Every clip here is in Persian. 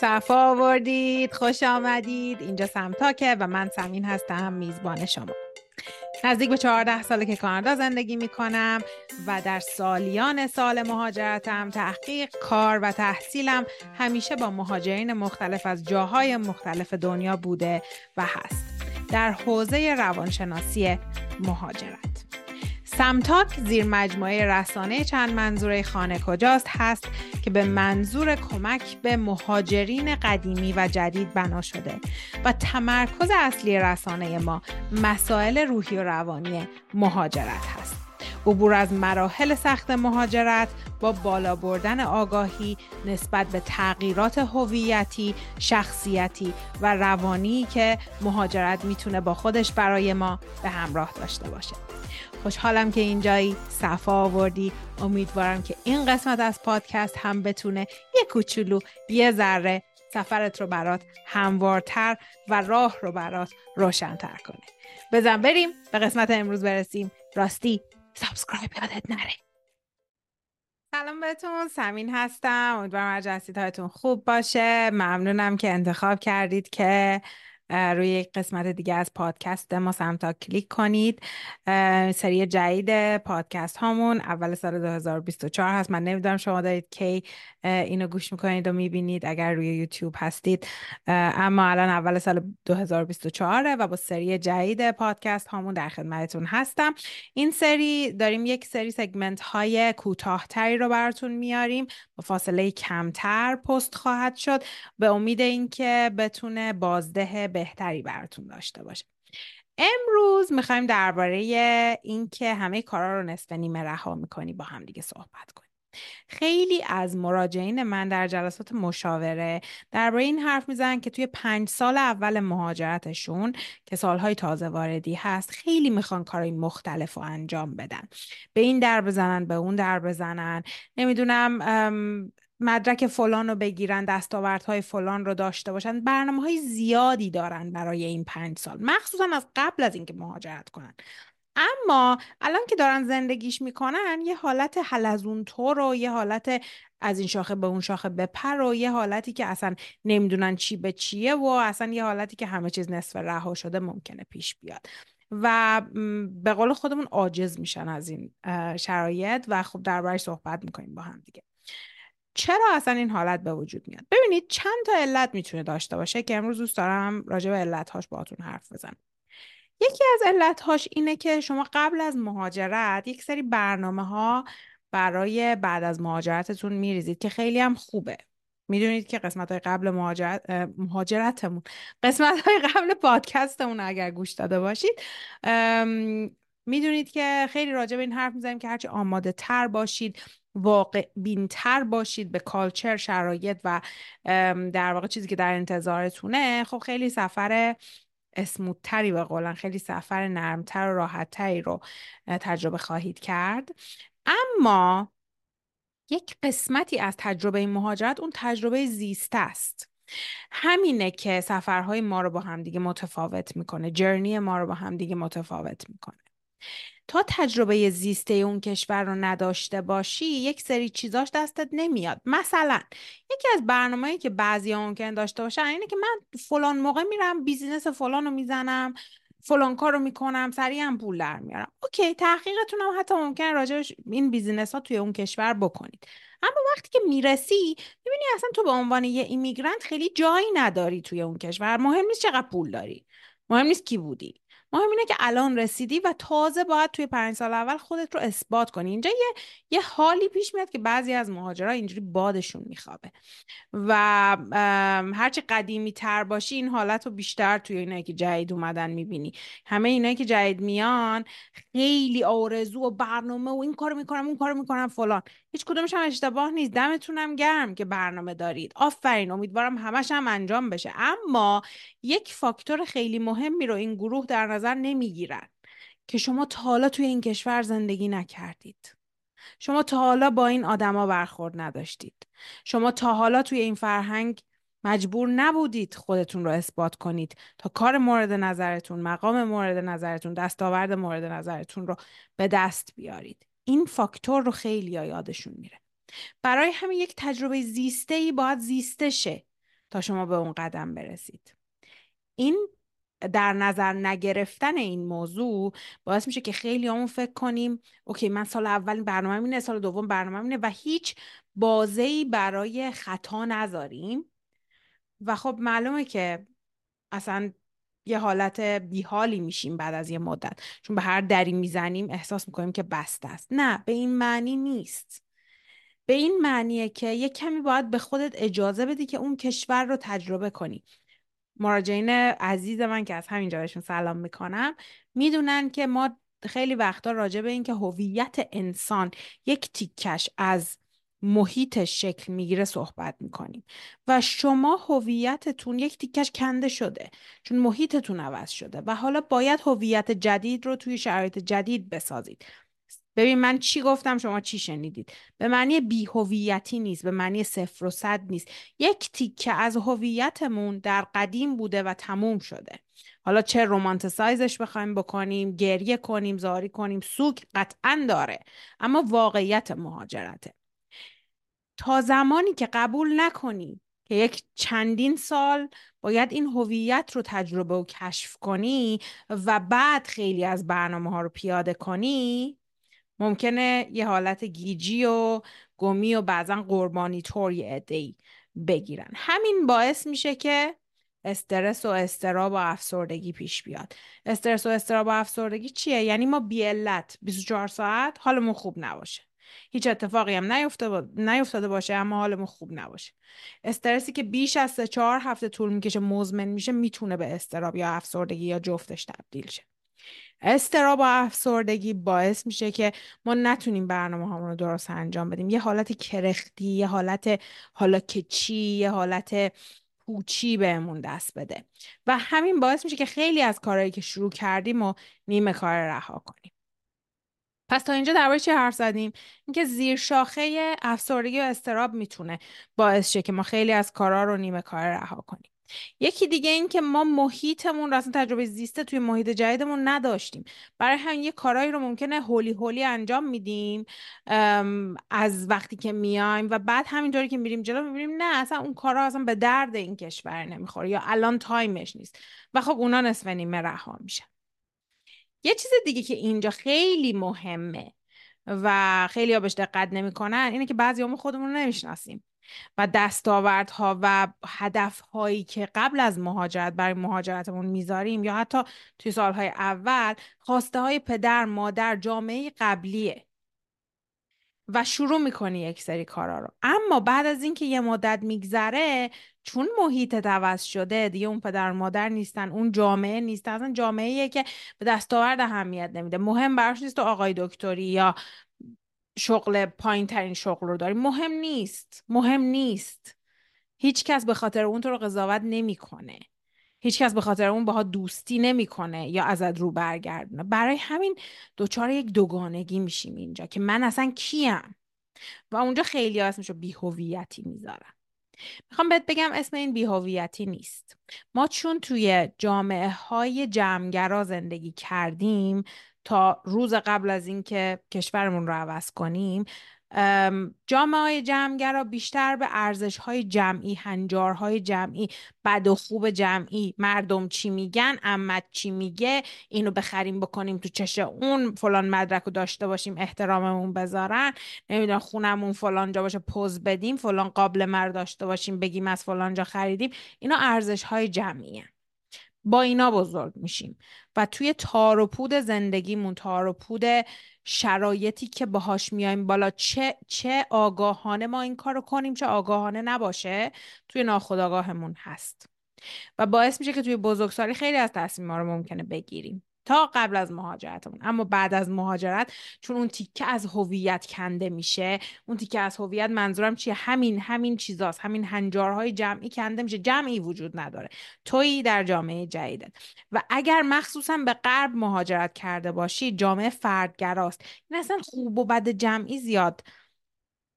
صفا آوردید خوش آمدید. اینجا سمتاکه و من سمین هستم میزبان شما. نزدیک به 14 ساله که کانادا زندگی می کنم و در سالیان سال مهاجرتم تحقیق کار و تحصیلم همیشه با مهاجرین مختلف از جاهای مختلف دنیا بوده و هست. در حوزه روانشناسی مهاجرت. سمتاک زیر مجموعه رسانه چند منظوره خانه کجاست هست که به منظور کمک به مهاجرین قدیمی و جدید بنا شده و تمرکز اصلی رسانه ما مسائل روحی و روانی مهاجرت هست. عبور از مراحل سخت مهاجرت با بالا بردن آگاهی نسبت به تغییرات هویتی، شخصیتی و روانی که مهاجرت می‌تونه با خودش برای ما به همراه داشته باشه. خوشحالم که اینجایی. صفا آوردی. امیدوارم که این قسمت از پادکست هم بتونه یه کوچولو یه ذره سفرت رو برات هموارتر و راه رو برات روشنتر کنه. بزن بریم به قسمت امروز برسیم. راستی subscribe یادت نره. سلام بهتون سمین هستم. امیدوارم هر خوب باشه. ممنونم که انتخاب کردید که روی یک قسمت دیگه از پادکست ما سمتا کلیک کنید. سری جدید پادکست هامون اول سال 2024 هست. من نمی‌دونم شما دارید کی اینو گوش می‌کنید و می‌بینید اگر روی یوتیوب هستید. اما الان اول سال 2024 و با سری جدید پادکست هامون در خدمتتون هستم. این سری داریم یک سری سگمنت های کوتاهتری رو براتون میاریم. با فاصله کمتر پست خواهد شد. به امید اینکه بتونه بازده بهتری براتون داشته باشه. امروز می‌خوایم درباره اینکه همه کارا رو نصف نیمه رها می‌کنی با هم دیگه صحبت کنیم. خیلی از مراجعین من در جلسات مشاوره درباره این حرف می‌زنن که توی پنج سال اول مهاجرتشون که سالهای تازه واردی هست خیلی می‌خوان کارهای مختلف و انجام بدن. به این در بزنن به اون در بزنن. نمی‌دونم مدرک فلان رو بگیرن دستاوردهای فلان رو داشته باشن. برنامه های زیادی دارن برای این پنج سال مخصوصا از قبل از اینکه مهاجرت کنن. اما الان که دارن زندگیش می‌کنن یه حالت حلزون طور و یه حالت از این شاخه به اون شاخه بپر و یه حالتی که اصلا نمی‌دونن چی به چیه و اصلا یه حالتی که همه چیز نصف رها شده ممکنه پیش بیاد. و به قول خودمون عاجز میشن از این شرایط و خب دربارش صحبت می‌کنیم با هم دیگه. چرا اصلا این حالت به وجود میاد؟ ببینید چند تا علت می‌تونه داشته باشه که امروز دوست دارم راجع به علتهاش باهاتون حرف بزنم. یکی از علتهاش اینه که شما قبل از مهاجرت یک سری برنامه ها برای بعد از مهاجرتتون میریزید که خیلی هم خوبه. می‌دونید که قسمت های قبل مهاجرت مهاجرتمون قسمت های قبل پادکستمون اگر گوش داده باشید می‌دونید که خیلی راجع به این حرف می‌زنیم که هرچی آماده تر باشید. واقع بینتر باشید به کالچر شرایط و در واقع چیزی که در انتظارتونه خب خیلی سفر اسموتری به قولن خیلی سفر نرمتر و راحتتری رو تجربه خواهید کرد. اما یک قسمتی از تجربه مهاجرت اون تجربه زیسته است. همینه که سفرهای ما رو با همدیگه متفاوت می‌کنه جرنی ما رو با همدیگه متفاوت می‌کنه. تا تجربه زیسته اون کشور رو نداشته باشی یک سری چیزاش دستت نمیاد. مثلا یکی از برنامه‌ای که بعضی ممکن داشته باشن اینه که من فلان موقع میرم بیزینس فلان رو می‌زنم فلان کار رو می‌کنم سریع هم پول در میارم. OK تحقیقتون هم حتی ممکن راجع این business ها توی اون کشور بکنید. اما وقتی که می‌رسی می‌بینی اصلا تو به عنوان یه immigrant خیلی جایی نداری توی اون کشور. مهم نیست چقدر پول داری. مهم نیست کی بودی. مهم اینه که الان رسیدی و تازه باید توی پنج سال اول خودت رو اثبات کنی. اینجا یه یه حالی پیش میاد که بعضی از مهاجرا اینجوری بادشون میخوابه. و هرچی قدیمی تر باشی این حالت رو بیشتر توی اینایی که جدید اومدن می‌بینی. همه اینایی که جدید میان خیلی آرزو و برنامه و این کارو می‌کنم اون کارو می‌کنم فلان. هیچ کدومش هم اشتباه نیست. دمتونم گرم که برنامه دارید. آفرین. امیدوارم همش هم انجام بشه. اما یک فاکتور خیلی مهمی رو این گروه در نظر نمی‌گیرن که شما تا حالا توی این کشور زندگی نکردید. شما تا حالا با این آدما برخورد نداشتید. شما تا حالا توی این فرهنگ مجبور نبودید خودتون رو اثبات کنید تا کار مورد نظرتون مقام مورد نظرتون دستاورد مورد نظرتون رو به دست بیارید. این فاکتور رو خیلی یادشون میره. برای همین یک تجربه زیسته ای باید زیسته شه تا شما به اون قدم برسید. این در نظر نگرفتن این موضوع باعث میشه که خیلی همون فکر کنیم اوکی من سال اول برنامه اینه سال دوم برنامه اینه و هیچ بازه‌ای برای خطا نذاریم. و خب معلومه که اصلا یه حالت بیحالی میشیم بعد از یه مدت. چون به هر دری می‌زنیم احساس می‌کنیم که بسته است. نه به این معنی نیست. به این معنیه که یه کمی باید به خودت اجازه بدی که اون کشور رو تجربه کنی. مراجعین عزیز من که از همینجا بهشون سلام می‌کنم می‌دونن که ما خیلی وقتا راجع به اینکه هویت انسان یک تیکش از محیط شکل می‌گیره صحبت می‌کنیم و شما هویتتون یک تیکش کنده شده چون محیطتون عوض شده و حالا باید هویت جدید رو توی شرایط جدید بسازید. ببین من چی گفتم؟ شما چی شنیدید؟ به معنی بیهویتی نیست به معنی صفر و صد نیست. یک تیکه از هویتمون در قدیم بوده و تموم شده. حالا چه رومانتسایزش بخوایم بکنیم گریه کنیم زاری کنیم سوک قطعا داره اما واقعیت مهاجرته. تا زمانی که قبول نکنی که یک چندین سال باید این هویت رو تجربه و کشف کنی و بعد خیلی از برنامه ها رو پیاده کنی ممکنه یه حالت گیجی و گمی و بعضا قربانی طور یه بگیرن. همین باعث میشه که استرس و استراب و افسردگی پیش بیاد. استرس و استراب و افسردگی چیه؟ یعنی ما بی علت 24 ساعت حالمون خوب نباشه. هیچ اتفاقی هم نیفتاده باشه اما حالمون خوب نباشه. استرسی که بیش از سه چهار هفته طول می‌کشه مزمن میشه می‌تونه به استراب یا افسردگی یا جفتش تبدیل شه. استراب و افسردگی باعث میشه که ما نتونیم برنامه رو درست انجام بدیم. یه حالت کرختی یه حالت حالا کچی یه حالت پوچی بهمون دست بده. و همین باعث میشه که خیلی از کارهایی که شروع کردیم و نیمه کار رها کنیم. پس تا اینجا درباره چی حرف زدیم؟ اینکه زیر شاخه افسردگی و استراب می‌تونه باعث شه که ما خیلی از کارا رو نیمه کار رها کنیم. یکی دیگه این که ما محیطمون رو اصلا تجربه زیسته توی محیط جدیدمون نداشتیم. برای همین یه کارهایی رو ممکنه هولی هولی انجام میدیم از وقتی که میایم و بعد همینطوری که میریم جلو می‌بینیم نه اصلا اون کارها اصلا به درد این کشور نمی‌خوره یا الان تایمش نیست. و خب اونا نصف نیمه رها میشن. یه چیز دیگه که اینجا خیلی مهمه و خیلی ها بهش دقت نمی‌کنن اینه که بعضی خودمون رو نمی‌شناسیم. و دستاوردها و هدفهایی که قبل از مهاجرت برای مهاجرتمون می‌ذاریم یا حتی توی سالهای اول خواسته های پدر مادر جامعه قبلیه. و شروع می‌کنی یک سری کارا رو. اما بعد از اینکه یه مدت میگذره چون محیط عوض شده دیگه اون پدر مادر نیستن اون جامعه نیست اصلا جامعه که به دستاورد اهمیت نمیده. مهم براش نیست تو آقای دکتری یا شغل پایین ترین شغل رو داری مهم نیست. مهم نیست. هیچ کس به خاطر اون تو رو قضاوت نمی‌کنه. هیچ کس به خاطر اون باها دوستی نمی‌کنه یا ازت رو برگردونه. برای همین دوچار یک دوگانگی میشیم اینجا که من اصلا کیم و اونجا خیلی اسمشو بیهویتی می‌ذارم می‌خوام بهت بگم اسم این بیهویتی نیست. ما چون توی جامعه های جمعگرا زندگی کردیم تا روز قبل از اینکه کشورمون رو عوض کنیم جامعه های جمعگرا بیشتر به ارزش های جمعی هنجارهای جمعی بد و خوب جمعی مردم چی میگن امت چی میگه اینو بخریم بکنیم تو چش اون فلان مدرک رو داشته باشیم احتراممون بذارن. نمی‌دونم خونمون فلان جا باشه پوز بدیم فلان قابل مر داشته باشیم بگیم از فلان جا خریدیم. اینا ارزش های جمعی با اینا بزرگ میشیم. و توی تار و پود زندگیمون تار و پود شرایطی که باهاش میایم بالا چه چه آگاهانه ما این کارو کنیم چه آگاهانه نباشه توی ناخودآگاهمون هست. و باعث میشه که توی بزرگسالی خیلی از تصمیم رو ممکنه بگیریم. تا قبل از مهاجرتمون. اما بعد از مهاجرت چون اون تیکه از هویت کنده میشه اون تیکه از هویت منظورم چیه؟ همین همین چیزاست. همین هنجارهای جمعی کنده میشه. جمعی وجود نداره. تویی در جامعه جدیدت. و اگر مخصوصا به غرب مهاجرت کرده باشی جامعه فردگراست. این اصلا خوب و بد جمعی زیاد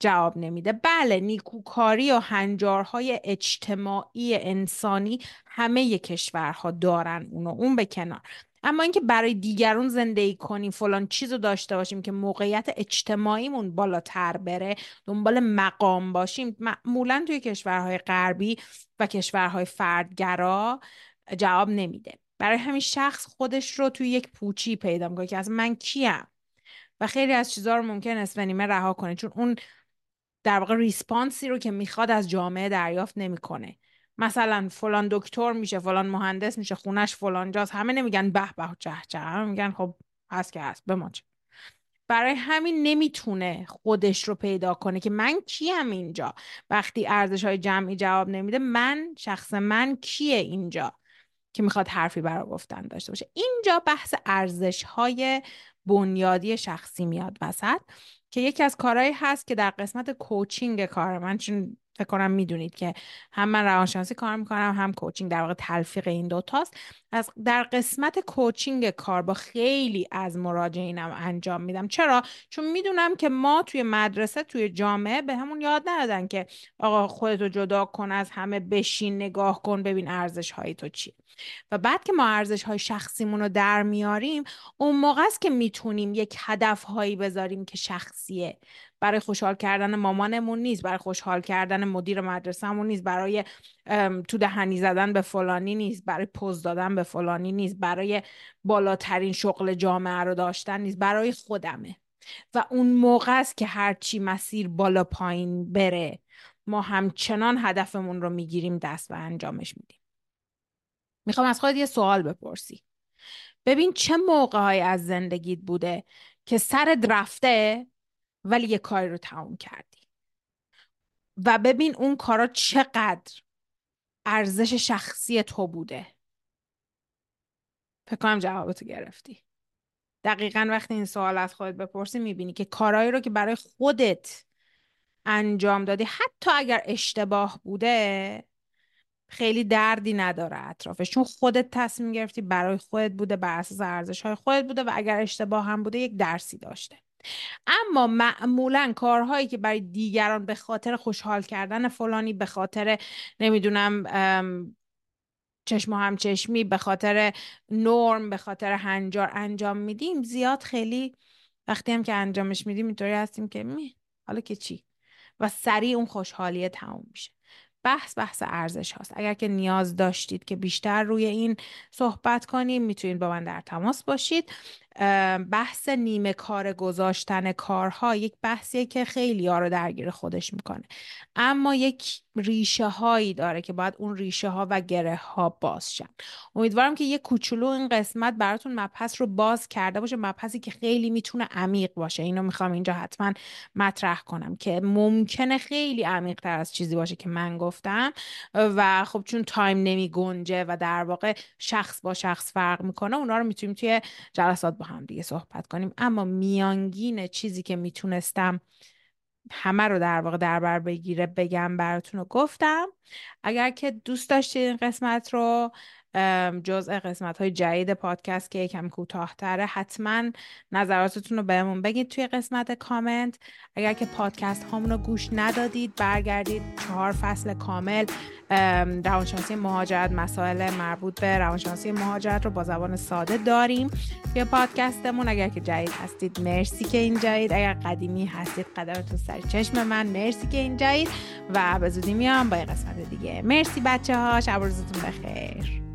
جواب نمیده. بله نیکوکاری و هنجارهای اجتماعی انسانی همه کشورها دارن اونو. اون به کنار. اما اینکه برای دیگرون زندگی کنیم فلان چیز رو داشته باشیم که موقعیت اجتماعیمون بالاتر بره دنبال مقام باشیم. معمولا توی کشورهای غربی و کشورهای فردگرا جواب نمیده. برای همین شخص خودش رو توی یک پوچی پیدا می‌کنه که از من کیم و خیلی از چیزها رو ممکن نصف نیمه رها کنه چون اون در واقع ریسپانسی رو که می‌خواد از جامعه دریافت نمی‌کنه. مثلا فلان دکتر میشه فلان مهندس میشه خونش فلان جاست همه نمیگن به به چه چه همه میگن خب هست که هست بماچ برای همین نمی‌تونه خودش رو پیدا کنه که من کیم اینجا. وقتی ارزش های جمعی جواب نمیده من شخص من کیه اینجا که می‌خواد حرفی برای گفتن داشته باشه؟ اینجا بحث ارزش های بنیادی شخصی میاد وسط که یکی از کارهایی هست که در قسمت کوچینگ کار من چون فکر کنم می‌دونید که هم من روانشناسی کار می‌کنم هم کوچینگ در واقع تلفیق این دوتاست از در قسمت کوچینگ کار با خیلی از مراجعینم انجام میدم. چرا؟ چون می‌دونم که ما توی مدرسه توی جامعه به همون یاد ندادن که آقا خودتو جدا کن از همه بشین نگاه کن ببین ارزش های تو چیه. و بعد که ما ارزش های شخصیمون رو در میاریم اون موقع است که می‌تونیم یک هدف هایی بذاریم که شخصیه. برای خوشحال کردن مامانمون نیست برای خوشحال کردن مدیر مدرسهمون نیست برای تو دهنی زدن به فلانی نیست برای پوز دادن به فلانی نیست برای بالاترین شغل جامعه رو داشتن نیست برای خودمه. و اون موقع است که هرچی مسیر بالا پایین بره ما همچنان هدفمون رو می‌گیریم دست و انجامش میدیم. می‌خوام از خودت یه سوال بپرسی. ببین چه موقعهایی از زندگیت بوده که سر رفته ولی یه کاری رو تموم کردی. و ببین اون کارا چقدر ارزش شخصی تو بوده. فکر کنم جوابتو گرفتی. دقیقا وقتی این سوال از خودت بپرسی می‌بینی که کارهایی رو که برای خودت انجام دادی حتی اگر اشتباه بوده خیلی دردی نداره اطرافش. چون خودت تصمیم گرفتی برای خودت بوده بر اساس ارزش های خودت بوده و اگر اشتباه هم بوده یک درسی داشته. اما معمولا کارهایی که برای دیگران به خاطر خوشحال کردن فلانی به خاطر نمی‌دونم چشم و همچشمی به خاطر نرم به خاطر هنجار انجام میدیم زیاد خیلی وقتی هم که انجامش میدیم اینطوری هستیم که می حالا که چی؟ و سریع اون خوشحالیه تموم میشه. بحث بحث ارزش هاست. اگر که نیاز داشتید که بیشتر روی این صحبت کنیم می‌تونید با من در تماس باشید. بحث نیمه کار گذاشتن کارها یک بحثیه که خیلی ها رو درگیر خودش می‌کنه. اما یک ریشه هایی داره که باید اون ریشه ها و گره ها باز شن. امیدوارم که یک کوچولو این قسمت براتون مبحث رو باز کرده باشه مبحثی که خیلی می‌تونه عمیق باشه. اینو می‌خوام اینجا حتما مطرح کنم که ممکنه خیلی عمیق تر از چیزی باشه که من گفتم. و خب چون تایم نمی گنجه و در واقع شخص با شخص فرق می‌کنه اونا رو می‌تونیم توی جلسات با هم دیگه صحبت کنیم. اما میانگین چیزی که می‌تونستم همه رو در واقع در بر بگیره بگم براتون رو گفتم. اگر که دوست داشتید این قسمت رو جزء قسمت های جدید پادکست که یکم کوتاهتره. حتما نظراتتون رو بهمون بگید توی قسمت کامنت. اگر که پادکست هامون رو گوش ندادید برگردید چهار فصل کامل روانشناسی مهاجرت مسائل مربوط به روانشناسی مهاجرت رو با زبان ساده داریم توی پادکستمون. اگر که جدید هستید مرسی که این جدید اگر قدیمی هستید قدرتون سر چشم من. مرسی که این جدید و به زودی میام با یه قسمت دیگه. مرسی بچه ها شب روزتون بخیر.